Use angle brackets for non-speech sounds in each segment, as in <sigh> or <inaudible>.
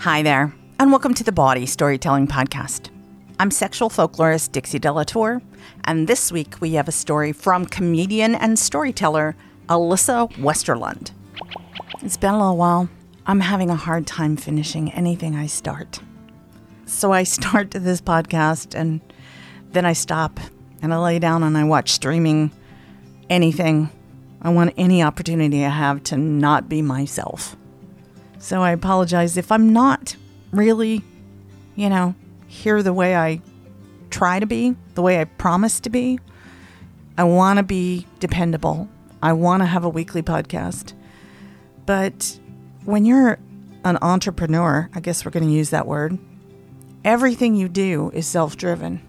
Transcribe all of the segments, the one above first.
Hi there, and welcome to the Bawdy Storytelling Podcast. I'm sexual folklorist Dixie De La Tour, and this week we have a story from comedian and storyteller Alyssa Westerlund. It's been a little while. I'm having a hard time finishing anything I start. So I <laughs> start this podcast and then I stop and I lay down and I watch streaming anything. I want any opportunity I have to not be myself. So I apologize if I'm not really, you know, here the way I try to be, the way I promise to be. I want to be dependable. I want to have a weekly podcast. But when you're an entrepreneur, I guess we're going to use that word, everything you do is self driven.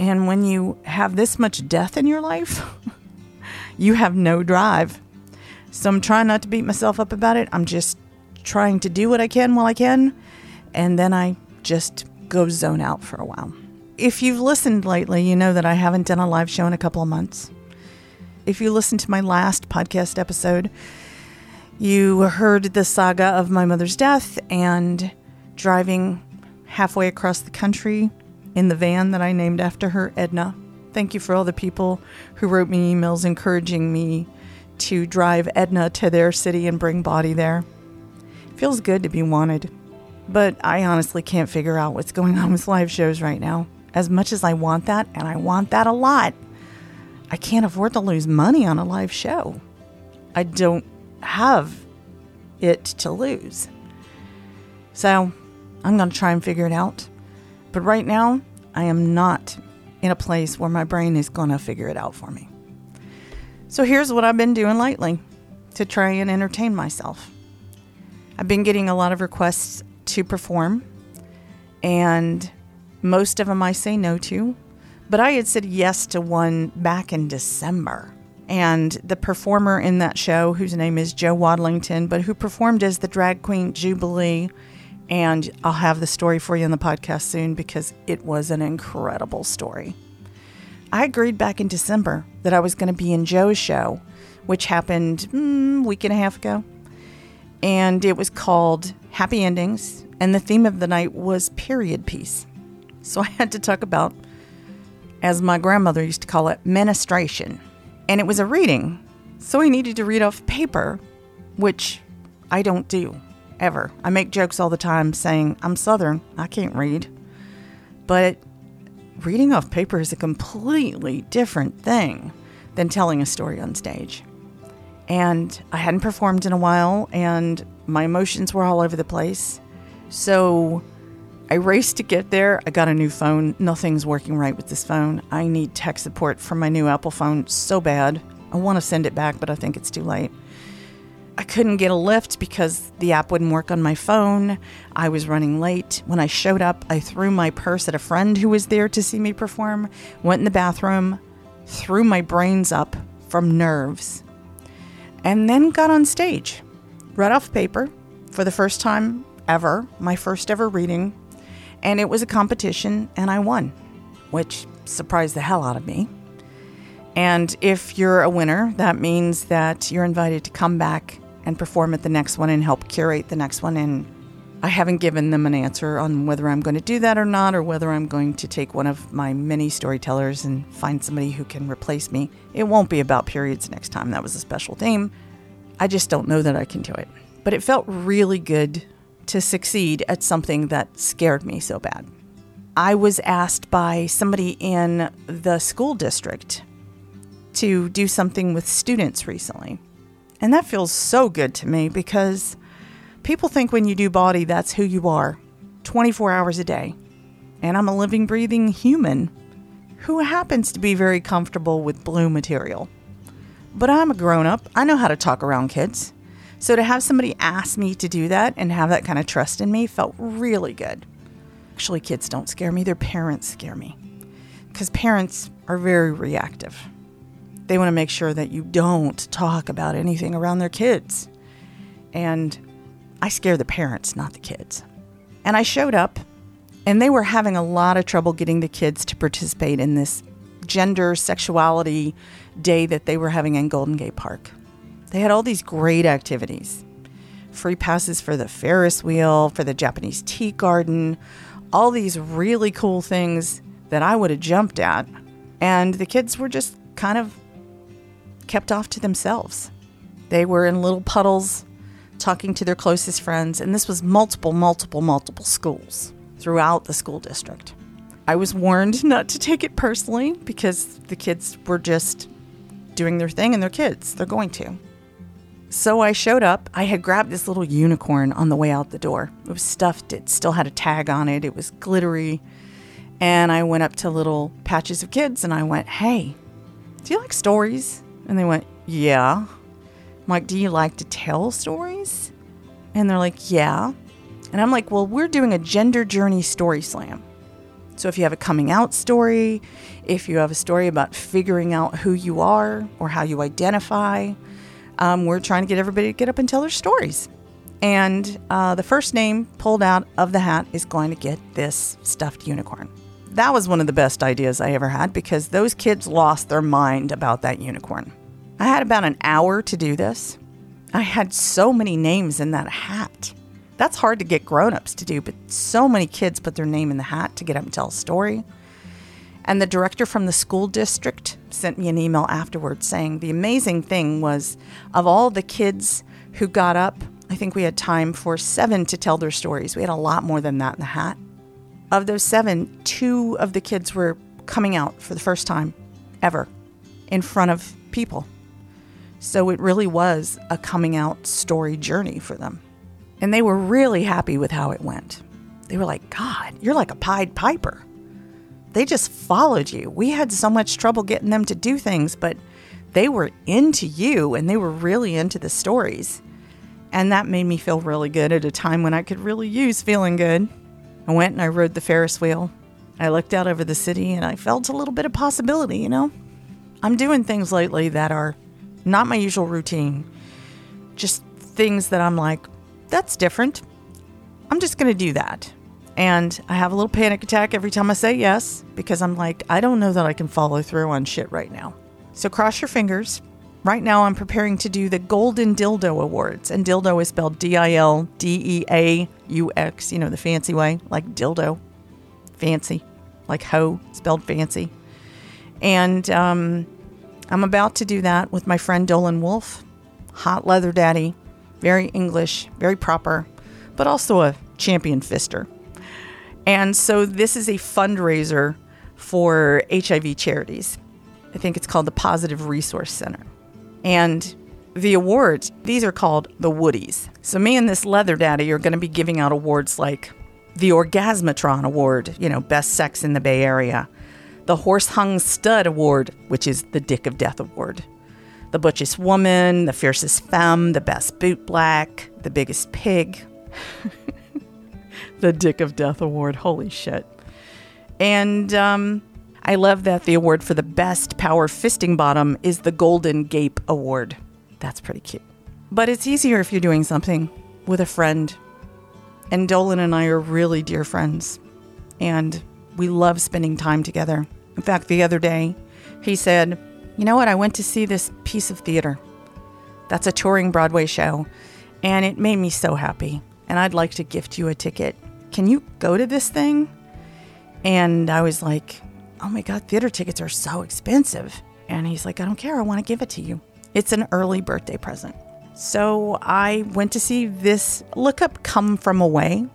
And when you have this much death in your life, <laughs> you have no drive. So I'm trying not to beat myself up about it. I'm just trying to do what I can while I can. And then I just go zone out for a while. If you've listened lately, you know that I haven't done a live show in a couple of months. If you listened to my last podcast episode, you heard the saga of my mother's death and driving halfway across the country in the van that I named after her, Edna. Thank you for all the people who wrote me emails encouraging me to drive Edna to their city and bring Bawdy there. Feels good to be wanted. But I honestly can't figure out what's going on with live shows right now. As much as I want that, and I want that a lot, I can't afford to lose money on a live show. I don't have it to lose. So I'm going to try and figure it out. But right now, I am not in a place where my brain is going to figure it out for me. So here's what I've been doing lately to try and entertain myself. I've been getting a lot of requests to perform, and most of them I say no to. But I had said yes to one back in December. And the performer in that show, whose name is Joe Wadlington, but who performed as the drag queen Jubilee, and I'll have the story for you in the podcast soon because it was an incredible story. I agreed back in December that I was going to be in Joe's show, which happened mm, week and a half ago. And it was called Happy Endings, and the theme of the night was period piece. So I had to talk about, as my grandmother used to call it, menstruation. And it was a reading, so I needed to read off paper, which I don't do ever. I make jokes all the time saying, I'm Southern, I can't read. But reading off paper is a completely different thing than telling a story on stage. And I hadn't performed in a while, and my emotions were all over the place. So I raced to get there. I got a new phone. Nothing's working right with this phone. I need tech support for my new Apple phone so bad. I want to send it back, but I think it's too late. I couldn't get a lift because the app wouldn't work on my phone. I was running late. When I showed up, I threw my purse at a friend who was there to see me perform, went in the bathroom, threw my brains up from nerves, and then got on stage. Read off paper for the first time ever, my first ever reading, and it was a competition, and I won, which surprised the hell out of me. And if you're a winner, that means that you're invited to come back and perform at the next one and help curate the next one. And I haven't given them an answer on whether I'm going to do that or not, or whether I'm going to take one of my many storytellers and find somebody who can replace me. It won't be about periods next time. That was a special theme. I just don't know that I can do it. But it felt really good to succeed at something that scared me so bad. I was asked by somebody in the school district to do something with students recently. And that feels so good to me because people think when you do Bawdy, that's who you are 24 hours a day. And I'm a living, breathing human who happens to be very comfortable with blue material. But I'm a grown up, I know how to talk around kids. So to have somebody ask me to do that and have that kind of trust in me felt really good. Actually, kids don't scare me, their parents scare me. Because parents are very reactive. They want to make sure that you don't talk about anything around their kids. And I scare the parents, not the kids. And I showed up, and they were having a lot of trouble getting the kids to participate in this gender sexuality day that they were having in Golden Gate Park. They had all these great activities free passes for the Ferris wheel, for the Japanese tea garden, all these really cool things that I would have jumped at. And the kids were just kind of kept off to themselves. They were in little puddles talking to their closest friends, and this was multiple, multiple, multiple schools throughout the school district. I was warned not to take it personally because the kids were just doing their thing and they're kids. They're going to. So I showed up. I had grabbed this little unicorn on the way out the door. It was stuffed, it still had a tag on it, it was glittery. And I went up to little patches of kids and I went, Hey, do you like stories? And they went, Yeah. I'm like, Do you like to tell stories? And they're like, Yeah. And I'm like, Well, we're doing a gender journey story slam. So if you have a coming out story, if you have a story about figuring out who you are or how you identify, um, we're trying to get everybody to get up and tell their stories. And uh, the first name pulled out of the hat is going to get this stuffed unicorn. That was one of the best ideas I ever had because those kids lost their mind about that unicorn. I had about an hour to do this. I had so many names in that hat. That's hard to get grown-ups to do, but so many kids put their name in the hat to get up and tell a story. And the director from the school district sent me an email afterwards saying the amazing thing was of all the kids who got up, I think we had time for seven to tell their stories. We had a lot more than that in the hat. Of those seven, two of the kids were coming out for the first time ever in front of people. So it really was a coming out story journey for them. And they were really happy with how it went. They were like, God, you're like a Pied Piper. They just followed you. We had so much trouble getting them to do things, but they were into you and they were really into the stories. And that made me feel really good at a time when I could really use feeling good. I went and I rode the Ferris wheel. I looked out over the city and I felt a little bit of possibility, you know? I'm doing things lately that are not my usual routine. Just things that I'm like, that's different. I'm just going to do that. And I have a little panic attack every time I say yes because I'm like, I don't know that I can follow through on shit right now. So cross your fingers. Right now, I'm preparing to do the Golden Dildeaux Awards, and dildo is spelled D I L D E A U X, you know, the fancy way, like dildo. Fancy, like hoe, spelled fancy. And um, I'm about to do that with my friend Dolan Wolf, hot leather daddy, very English, very proper, but also a champion fister. And so this is a fundraiser for HIV charities. I think it's called the Positive Resource Center. And the awards, these are called the Woodies. So me and this leather daddy are going to be giving out awards like the Orgasmatron Award, you know, best sex in the Bay Area. The Horse Hung Stud Award, which is the Dick of Death Award. The Butchest Woman, the Fiercest Femme, the Best Boot Black, the Biggest Pig. <laughs> the Dick of Death Award. Holy shit. And um, I love that the award for the best power fisting bottom is the Golden Gape Award. That's pretty cute. But it's easier if you're doing something with a friend. And Dolan and I are really dear friends. And we love spending time together. In fact, the other day, he said, You know what? I went to see this piece of theater. That's a touring Broadway show. And it made me so happy. And I'd like to gift you a ticket. Can you go to this thing? And I was like, Oh my God, theater tickets are so expensive. And he's like, I don't care. I want to give it to you. It's an early birthday present. So I went to see this look up Come From Away.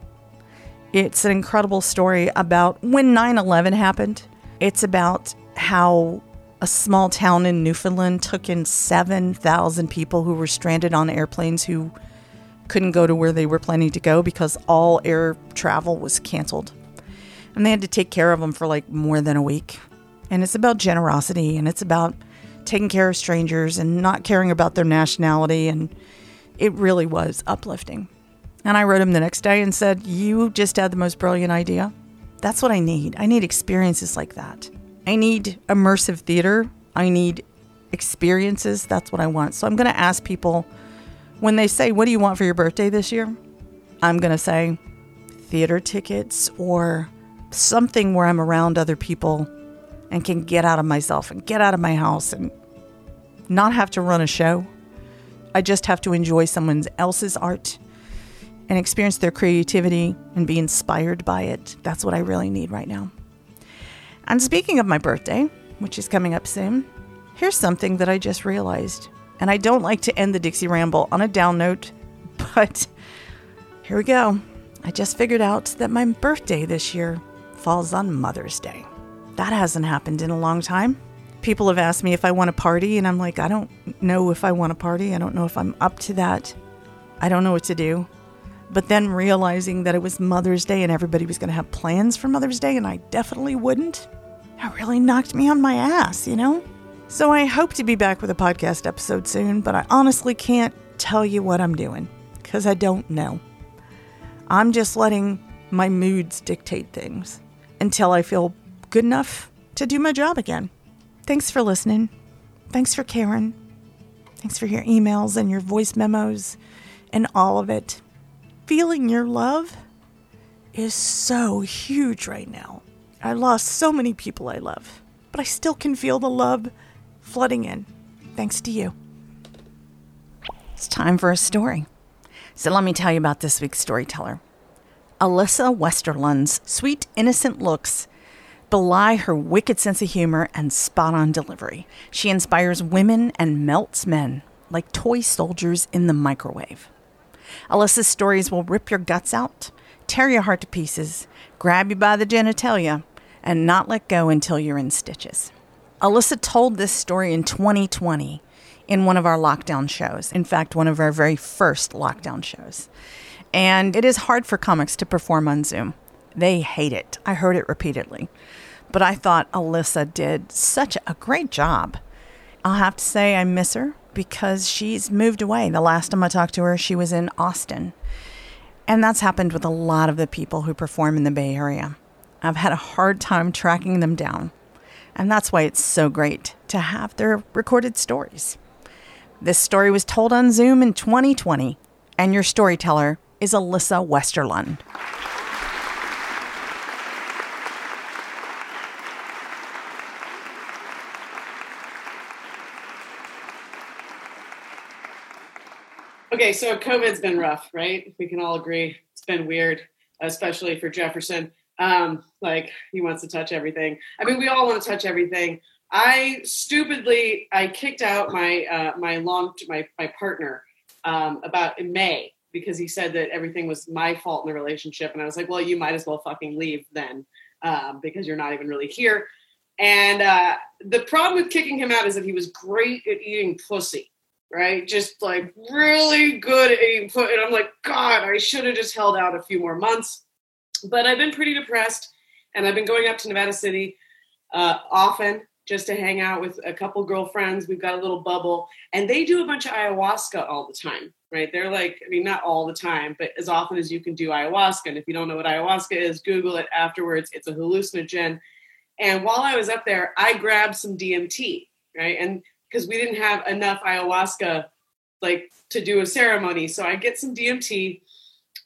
It's an incredible story about when 9 11 happened. It's about how a small town in Newfoundland took in 7,000 people who were stranded on airplanes who couldn't go to where they were planning to go because all air travel was canceled. And they had to take care of them for like more than a week. And it's about generosity and it's about taking care of strangers and not caring about their nationality. And it really was uplifting. And I wrote him the next day and said, You just had the most brilliant idea. That's what I need. I need experiences like that. I need immersive theater. I need experiences. That's what I want. So I'm going to ask people when they say, What do you want for your birthday this year? I'm going to say theater tickets or something where I'm around other people and can get out of myself and get out of my house and not have to run a show. I just have to enjoy someone else's art and experience their creativity and be inspired by it. That's what I really need right now. And speaking of my birthday, which is coming up soon, here's something that I just realized. And I don't like to end the Dixie Ramble on a down note, <laughs> but here we go. I just figured out that my birthday this year falls on Mother's Day. That hasn't happened in a long time. People have asked me if I want a party, and I'm like, I don't know if I want a party. I don't know if I'm up to that. I don't know what to do. But then realizing that it was Mother's Day and everybody was going to have plans for Mother's Day, and I definitely wouldn't, that really knocked me on my ass, you know? So I hope to be back with a podcast episode soon, but I honestly can't tell you what I'm doing because I don't know. I'm just letting my moods dictate things until I feel good enough to do my job again. Thanks for listening. Thanks for caring. Thanks for your emails and your voice memos and all of it. Feeling your love is so huge right now. I lost so many people I love, but I still can feel the love flooding in thanks to you. It's time for a story. So let me tell you about this week's storyteller. Alyssa Westerlund's sweet, innocent looks belie her wicked sense of humor and spot on delivery. She inspires women and melts men like toy soldiers in the microwave. Alyssa's stories will rip your guts out, tear your heart to pieces, grab you by the genitalia, and not let go until you're in stitches. Alyssa told this story in 2020 in one of our lockdown shows. In fact, one of our very first lockdown shows. And it is hard for comics to perform on Zoom. They hate it. I heard it repeatedly. But I thought Alyssa did such a great job. I'll have to say I miss her because she's moved away. The last time I talked to her, she was in Austin. And that's happened with a lot of the people who perform in the Bay Area. I've had a hard time tracking them down. And that's why it's so great to have their recorded stories. This story was told on Zoom in 2020, and your storyteller is Alyssa Westerlund. Okay, so COVID's been rough, right? We can all agree it's been weird, especially for Jefferson. Um, like he wants to touch everything. I mean, we all want to touch everything. I stupidly I kicked out my uh, my long my my partner um, about in May because he said that everything was my fault in the relationship, and I was like, well, you might as well fucking leave then um, because you're not even really here. And uh, the problem with kicking him out is that he was great at eating pussy right? Just like really good at eating foot. And I'm like, God, I should have just held out a few more months. But I've been pretty depressed, and I've been going up to Nevada City uh, often just to hang out with a couple girlfriends. We've got a little bubble, and they do a bunch of ayahuasca all the time, right? They're like, I mean, not all the time, but as often as you can do ayahuasca. And if you don't know what ayahuasca is, Google it afterwards. It's a hallucinogen. And while I was up there, I grabbed some DMT, right? And because we didn't have enough ayahuasca like to do a ceremony. So I get some DMT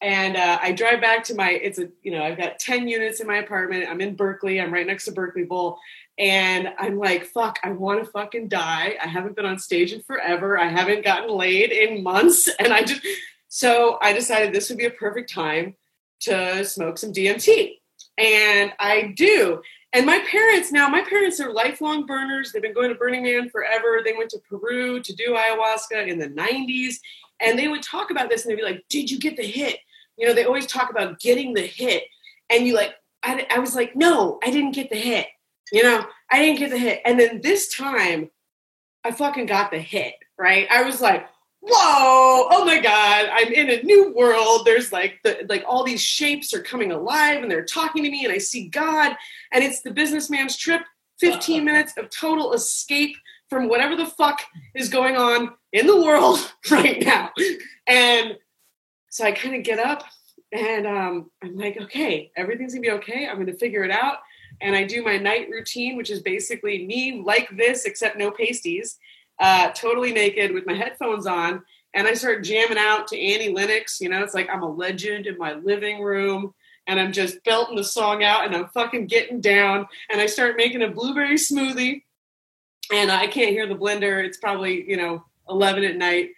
and uh, I drive back to my it's a you know I've got 10 units in my apartment. I'm in Berkeley. I'm right next to Berkeley Bowl. And I'm like, fuck, I want to fucking die. I haven't been on stage in forever. I haven't gotten laid in months. <laughs> And I just so I decided this would be a perfect time to smoke some DMT. And I do. And my parents now, my parents are lifelong burners. They've been going to Burning Man forever. They went to Peru to do ayahuasca in the 90s. And they would talk about this and they'd be like, Did you get the hit? You know, they always talk about getting the hit. And you like, I, I was like, No, I didn't get the hit. You know, I didn't get the hit. And then this time, I fucking got the hit, right? I was like, whoa, oh my God, I'm in a new world. There's like the like all these shapes are coming alive and they're talking to me, and I see God, and it's the businessman's trip, 15 minutes of total escape from whatever the fuck is going on in the world <laughs> right now. And so I kind of get up and um, I'm like, okay, everything's gonna be okay. I'm gonna figure it out. And I do my night routine, which is basically me like this, except no pasties, uh, totally naked with my headphones on. And I start jamming out to Annie Lennox. You know, it's like I'm a legend in my living room. And I'm just belting the song out and I'm fucking getting down. And I start making a blueberry smoothie. And I can't hear the blender. It's probably, you know, 11 at night.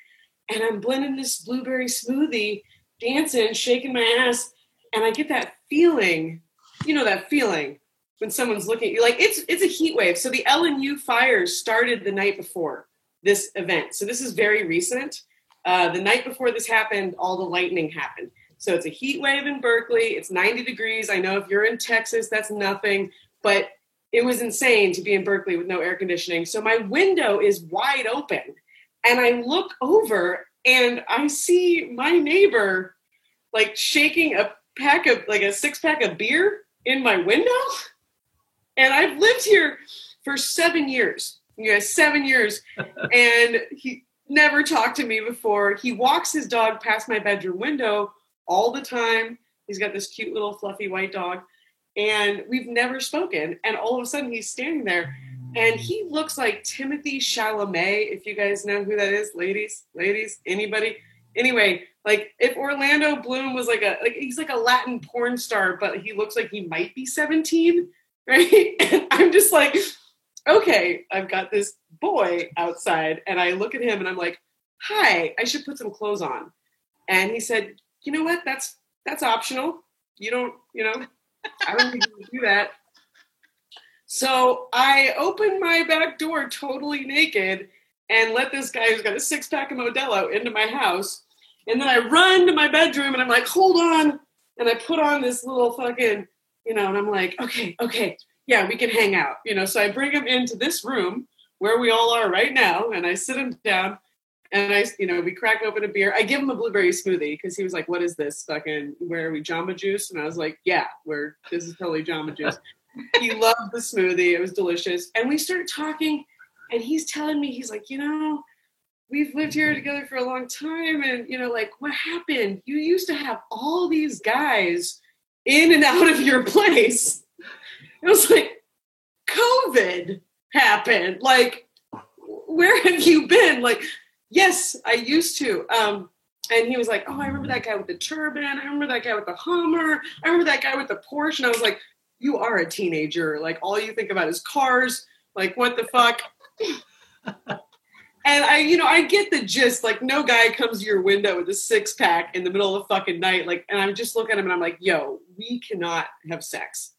And I'm blending this blueberry smoothie, dancing, shaking my ass. And I get that feeling, you know, that feeling when someone's looking at you like it's it's a heat wave. So the LNU fires started the night before this event. So this is very recent. Uh, the night before this happened, all the lightning happened. So it's a heat wave in Berkeley. It's 90 degrees. I know if you're in Texas, that's nothing, but it was insane to be in Berkeley with no air conditioning. So my window is wide open, and I look over and I see my neighbor like shaking a pack of like a six pack of beer in my window. <laughs> And I've lived here for seven years. You guys, seven years. <laughs> and he never talked to me before. He walks his dog past my bedroom window all the time. He's got this cute little fluffy white dog. And we've never spoken. And all of a sudden he's standing there and he looks like Timothée Chalamet, if you guys know who that is, ladies, ladies, anybody. Anyway, like if Orlando Bloom was like a like he's like a Latin porn star, but he looks like he might be 17, <laughs> right? And I'm just like, okay, I've got this boy outside, and I look at him and I'm like, hi, I should put some clothes on. And he said, you know what? That's that's optional. You don't, you know, <laughs> I don't think you do that. So I open my back door totally naked and let this guy who's got a six pack of Modelo into my house. And then I run to my bedroom and I'm like, hold on. And I put on this little fucking, you know, and I'm like, okay, okay, yeah, we can hang out. You know, so I bring him into this room where we all are right now and I sit him down and I, you know, we crack open a beer. I give him a blueberry smoothie because he was like, what is this fucking, where are we, Jamba Juice? And I was like, yeah, we're, this is totally Jamba Juice <laughs> he loved the smoothie. It was delicious. And we start talking, and he's telling me, he's like, you know, we've lived here together for a long time. And, you know, like, what happened? You used to have all these guys in and out of your place. It was like, COVID happened. Like, where have you been? Like, yes, I used to. Um, and he was like, Oh, I remember that guy with the turban. I remember that guy with the Hummer. I remember that guy with the Porsche. And I was like, you are a teenager. Like all you think about is cars. Like what the fuck? <laughs> and I, you know, I get the gist. Like no guy comes to your window with a six pack in the middle of the fucking night. Like, and I'm just looking at him and I'm like, yo, we cannot have sex.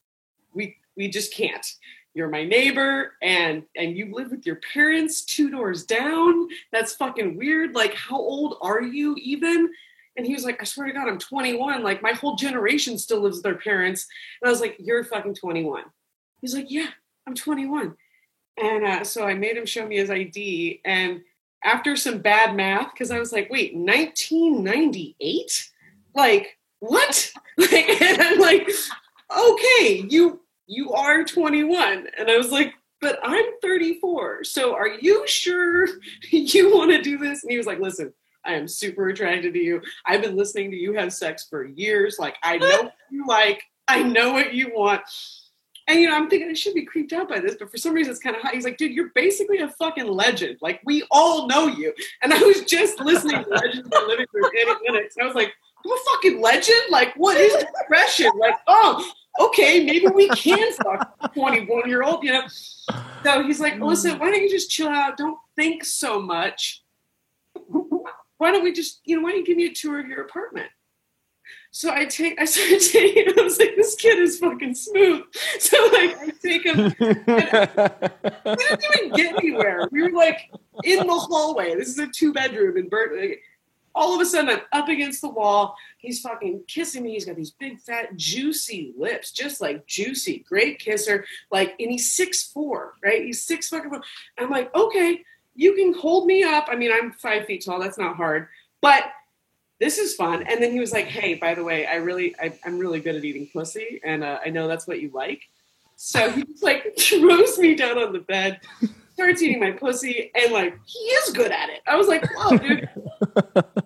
We we just can't. You're my neighbor and and you live with your parents two doors down. That's fucking weird. Like, how old are you even? And he was like, I swear to God, I'm 21. Like my whole generation still lives with their parents. And I was like, You're fucking 21. He's like, Yeah, I'm 21. And uh, so I made him show me his ID. And after some bad math, because I was like, Wait, 1998? Like what? <laughs> and I'm like, Okay, you you are 21. And I was like, but I'm 34. So are you sure <laughs> you want to do this? And he was like, listen, I am super attracted to you. I've been listening to you have sex for years. Like, I know you like, I know what you want. And, you know, I'm thinking I should be creeped out by this, but for some reason it's kind of hot. He's like, dude, you're basically a fucking legend. Like, we all know you. And I was just listening to Legends of the Living for Annie Lennox. And I was like, I'm a fucking legend? Like, what is depression? Like, oh, okay, maybe we can fuck a 21 year old, you know? So he's like, mm. listen, why don't you just chill out? Don't think so much why don't we just, you know, why don't you give me a tour of your apartment? So I take, I started <laughs> taking. I was like, this kid is fucking smooth. <laughs> So like, I take him. We didn't even get anywhere. We were like in the hallway. This is a two bedroom in Burton. All of a sudden, I'm up against the wall. He's fucking kissing me. He's got these big, fat, juicy lips, just like juicy, great kisser. Like, and he's six four, right? He's six fucking four. I'm like, okay, you can hold me up. I mean, I'm five feet tall. That's not hard, but this is fun. And then he was like, hey, by the way, I really, I, I'm really good at eating pussy, and uh, I know that's what you like. So he just like <laughs> throws me down on the bed, starts eating my pussy, and like he is good at it. I was like, whoa, dude. <laughs>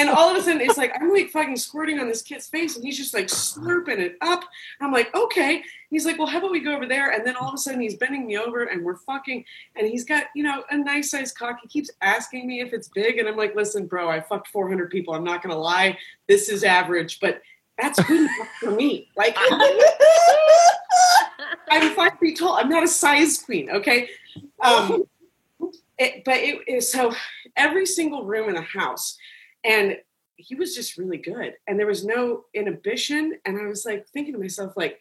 And all of a sudden, it's like I'm like fucking squirting on this kid's face, and he's just like slurping it up. I'm like, okay. He's like, well, how about we go over there? And then all of a sudden, he's bending me over, and we're fucking. And he's got, you know, a nice sized cock. He keeps asking me if it's big, and I'm like, listen, bro, I fucked 400 people. I'm not gonna lie, this is average, but that's good enough for me. Like, I'm five feet tall. I'm not a size queen, okay? Um, it, but it is so every single room in a house, and he was just really good, and there was no inhibition. And I was like thinking to myself, like,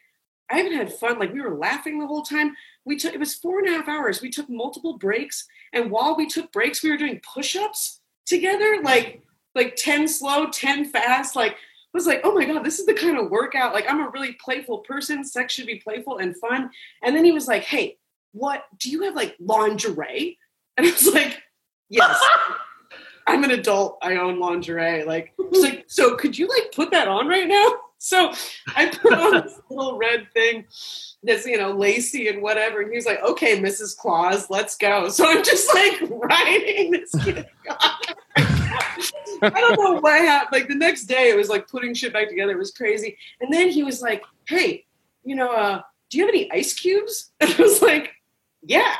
I haven't had fun. Like we were laughing the whole time. We took it was four and a half hours. We took multiple breaks, and while we took breaks, we were doing push-ups together, like like ten slow, ten fast, like was like, oh my God, this is the kind of workout. Like, I'm a really playful person. Sex should be playful and fun. And then he was like, hey, what do you have like lingerie? And I was like, yes, <laughs> I'm an adult. I own lingerie. Like, he's like, so could you like put that on right now? <laughs> So I put on this <laughs> little red thing that's, you know, lacy and whatever. And he was like, okay, Mrs. Claus, let's go. <laughs> So I'm just like riding this kid. I don't know what happened. Like the next day, it was like putting shit back together. It was crazy. And then he was like, "Hey, you know, uh, do you have any ice cubes?" And I was like, "Yeah,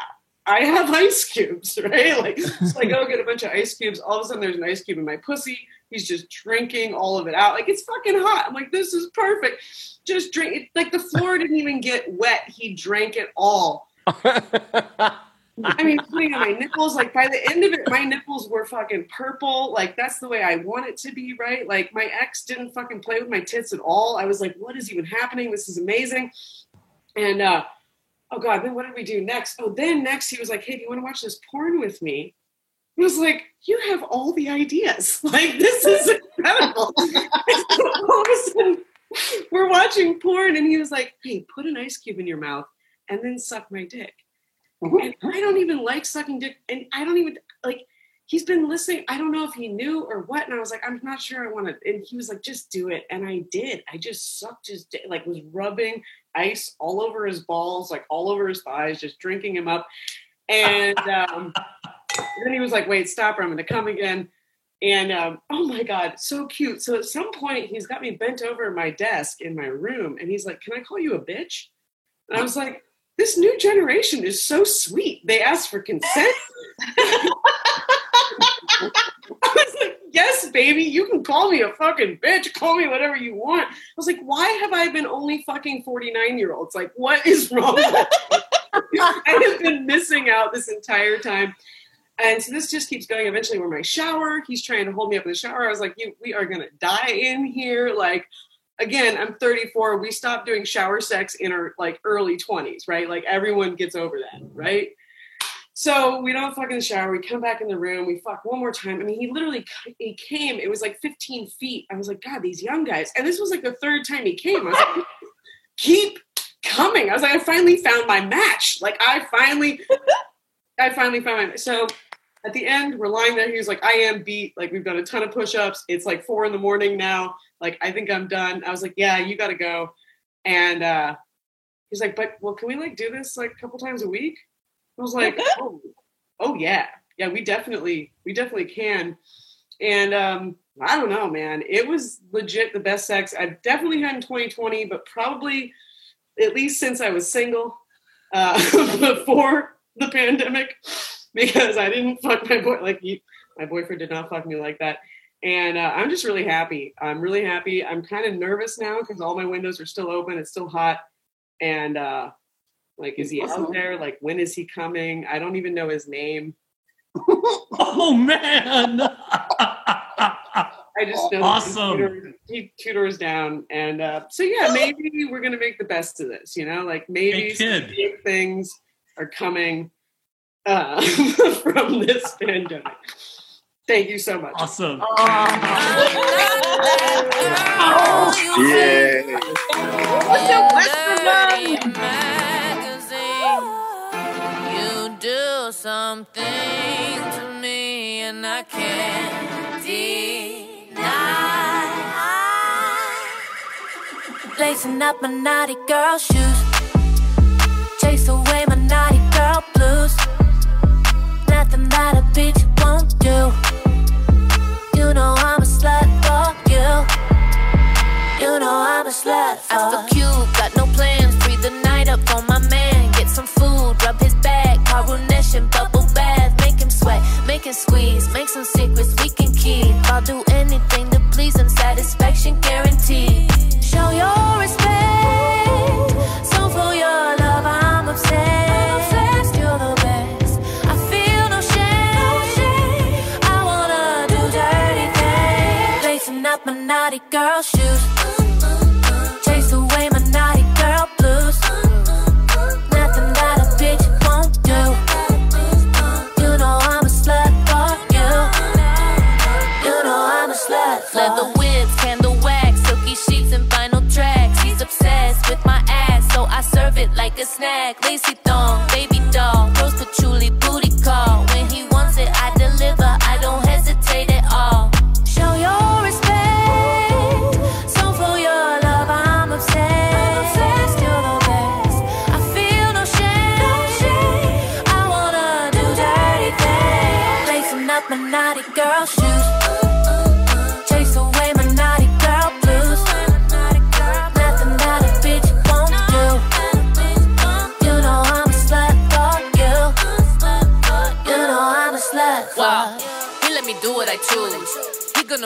I have <laughs> ice cubes, right?" Like, so I go get a bunch of ice cubes. All of a sudden, there's an ice cube in my pussy. He's just drinking all of it out. Like it's fucking hot. I'm like, this is perfect. Just drink. It, like the floor didn't even get wet. He drank it all. I mean, putting on my nipples. Like by the end of it, my nipples were fucking purple. Like that's the way I want it to be, right? Like my ex didn't fucking play with my tits at all. I was like, what is even happening? This is amazing. And uh, oh god, then what did we do next? Oh, then next he was like, hey, do you want to watch this porn with me? I was like, you have all the ideas. <laughs> Like this is incredible. <laughs> all of a sudden, we're watching porn, and he was like, hey, put an ice cube in your mouth and then suck my dick mm-hmm. and I don't even like sucking dick, and I don't even like. He's been listening. I don't know if he knew or what, and I was like, I'm not sure I want to. And he was like, just do it, and I did. I just sucked his dick, like was rubbing ice all over his balls, like all over his thighs, just drinking him up. And <laughs> um, then he was like, wait, stop, or I'm going to come again. And um, oh my God, so cute. So at some point, he's got me bent over my desk in my room, and he's like, "Can I call you a bitch?" And I was like, "This new generation is so sweet. They ask for consent." <laughs> <laughs> I was like, "Yes, baby, you can call me a fucking bitch. Call me whatever you want." I was like, "Why have I been only fucking forty nine year olds? Like, what is wrong?" with? <laughs> I have been missing out this entire time. And so this just keeps going. Eventually, we're in my shower. He's trying to hold me up in the shower. I was like, "You, we are gonna die in here." Like, again, I'm 34. We stopped doing shower sex in our like early 20s, right? Like everyone gets over that, right? So we don't fuck in the shower. We come back in the room. We fuck one more time. I mean, he literally he came. It was like 15 feet. I was like, God, these young guys. And this was like the third time he came. I was like, <laughs> keep coming. I was like, I finally found my match. Like I finally, I finally found my. So at the end, we're lying there. He was like, I am beat. Like we've done a ton of push-ups. It's like four in the morning now. Like I think I'm done. I was like, yeah, you got to go. And uh, he's like, but well, can we like do this like a couple times a week? I was like, <laughs> oh, oh yeah, yeah, we definitely, we definitely can. And um, I don't know, man. It was legit the best sex I've definitely had in 2020, but probably at least since I was single uh, <laughs> before the pandemic, because I didn't fuck my boy like you, my boyfriend did not fuck me like that. And uh, I'm just really happy. I'm really happy. I'm kind of nervous now because all my windows are still open. It's still hot. And uh, like, is he out there? Like, when is he coming? I don't even know his name. <laughs> Oh man! I just know Awesome. the computer he two doors down, and uh, so yeah, maybe we're gonna make the best of this. You know, like maybe Hey, big things are coming uh, <laughs> from this <laughs> pandemic. Thank you so much. Awesome. You something to me and I can't deny. Lacing up my naughty girl shoes, chase away my naughty girl blues. Nothing that a bitch won't do. You know I'm a slut for you. You know I'm a slut for I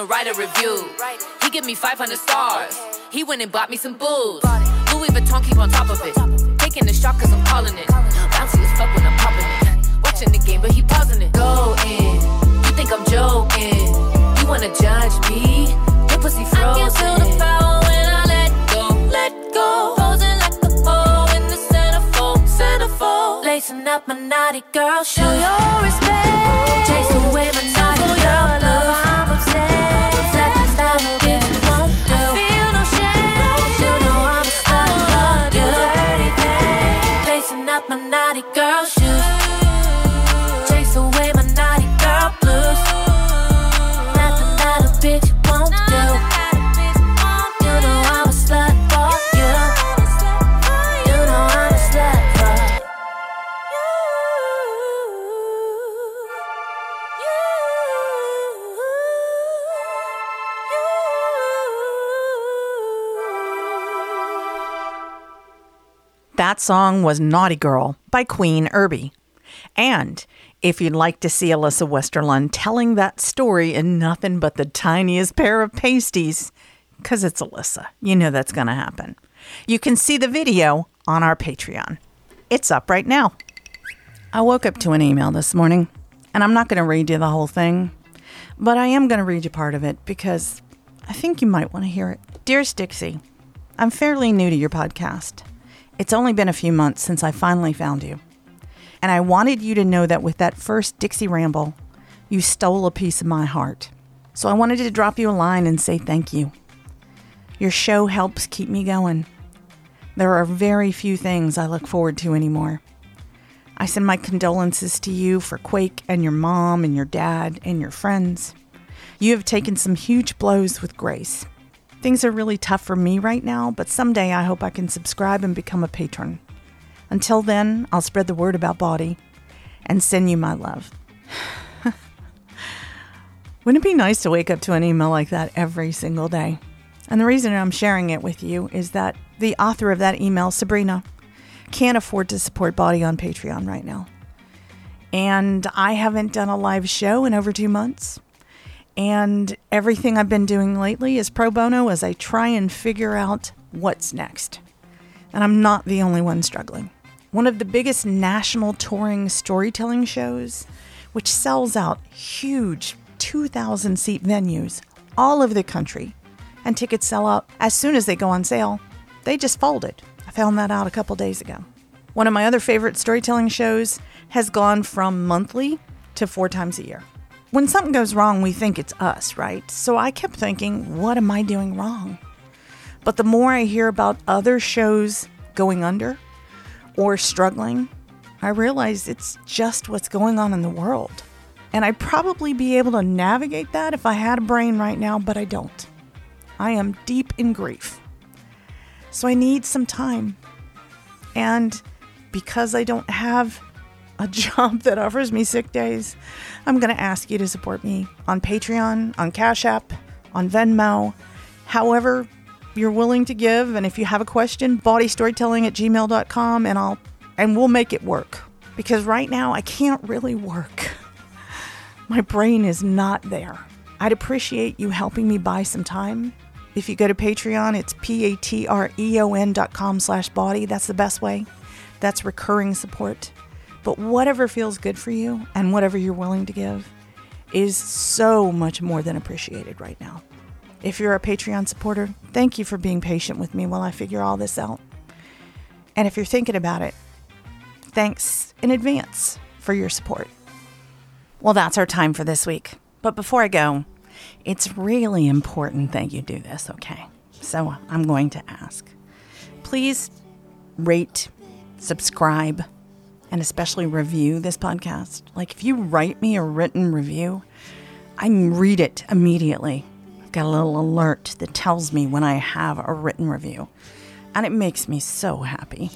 Gonna write a review. He give me 500 stars. He went and bought me some booze. Louis Vuitton keep on top of it. Taking the shot cause I'm calling it. Bouncy as fuck when I'm popping it. Watching the game, but he pausing it. Go in. You think I'm joking? You wanna judge me? Your pussy frozen. I can feel the power when I let go. Let go. Posing like a pole in the centerfold. Centerfold. Lacing up my naughty girl shoes. Show your respect. Chase away my naughty up my naughty girl shoes. That song was Naughty Girl by Queen Herby. And if you'd like to see Alyssa Westerlund telling that story in nothing but the tiniest pair of pasties, because it's Alyssa, you know that's going to happen. You can see the video on our Patreon. It's up right now. I woke up to an email this morning, and I'm not going to read you the whole thing, but I am going to read you part of it because I think you might want to hear it. Dearest Dixie, I'm fairly new to your podcast. It's only been a few months since I finally found you. And I wanted you to know that with that first Dixie Ramble, you stole a piece of my heart. So I wanted to drop you a line and say thank you. Your show helps keep me going. There are very few things I look forward to anymore. I send my condolences to you for Quake and your mom and your dad and your friends. You have taken some huge blows with grace. Things are really tough for me right now, but someday I hope I can subscribe and become a patron. Until then, I'll spread the word about Bawdy and send you my love. <sighs> Wouldn't it be nice to wake up to an email like that every single day? And the reason I'm sharing it with you is that the author of that email, Sabrina, can't afford to support Bawdy on Patreon right now. And I haven't done a live show in over two months. And everything I've been doing lately is pro bono as I try and figure out what's next. And I'm not the only one struggling. One of the biggest national touring storytelling shows, which sells out huge 2,000 seat venues all over the country, and tickets sell out as soon as they go on sale. They just folded. I found that out a couple days ago. One of my other favorite storytelling shows has gone from monthly to four times a year. When something goes wrong, we think it's us, right? So I kept thinking, what am I doing wrong? But the more I hear about other shows going under or struggling, I realize it's just what's going on in the world. And I'd probably be able to navigate that if I had a brain right now, but I don't. I am deep in grief. So I need some time. And because I don't have a <laughs> job that offers me sick days, I'm going to ask you to support me on Patreon, on Cash App, on Venmo, however you're willing to give. And if you have a question, bawdystorytelling at gmail.com and I'll and we'll make it work. Because right now I can't really work. <laughs> My brain is not there. I'd appreciate you helping me buy some time. If you go to Patreon, it's P-A-T-R-E-O-N dot com slash Bawdy. That's the best way. That's recurring support. But whatever feels good for you and whatever you're willing to give is so much more than appreciated right now. If you're a Patreon supporter, thank you for being patient with me while I figure all this out. And if you're thinking about it, thanks in advance for your support. Well, that's our time for this week. But before I go, it's really important that you do this, okay? So I'm going to ask. Please rate, subscribe, and especially review this podcast. Like if you write me a written review, I read it immediately. I've got a little alert that tells me when I have a written review, and it makes me so happy.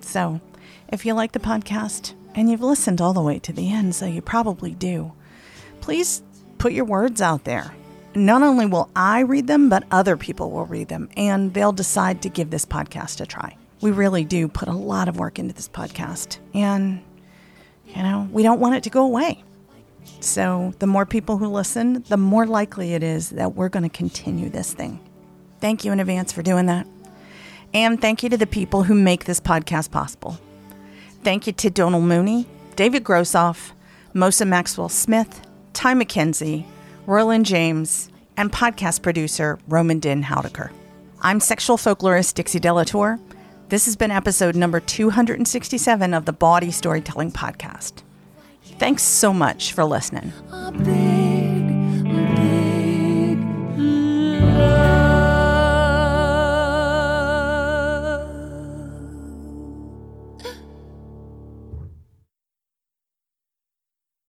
So, if you like the podcast and you've listened all the way to the end, so you probably do, please put your words out there. Not only will I read them, but other people will read them and they'll decide to give this podcast a try. We really do put a lot of work into this podcast, and you know, we don't want it to go away. So, the more people who listen, the more likely it is that we're going to continue this thing. Thank you in advance for doing that. And thank you to the people who make this podcast possible. Thank you to Donald Mooney, David Grossoff, Mosa Maxwell Smith, Ty McKenzie, Roland James, and podcast producer Roman Din Houdeker. I'm sexual folklorist Dixie De La Tour. This has been episode number 267 of the Bawdy Storytelling Podcast. Thanks so much for listening.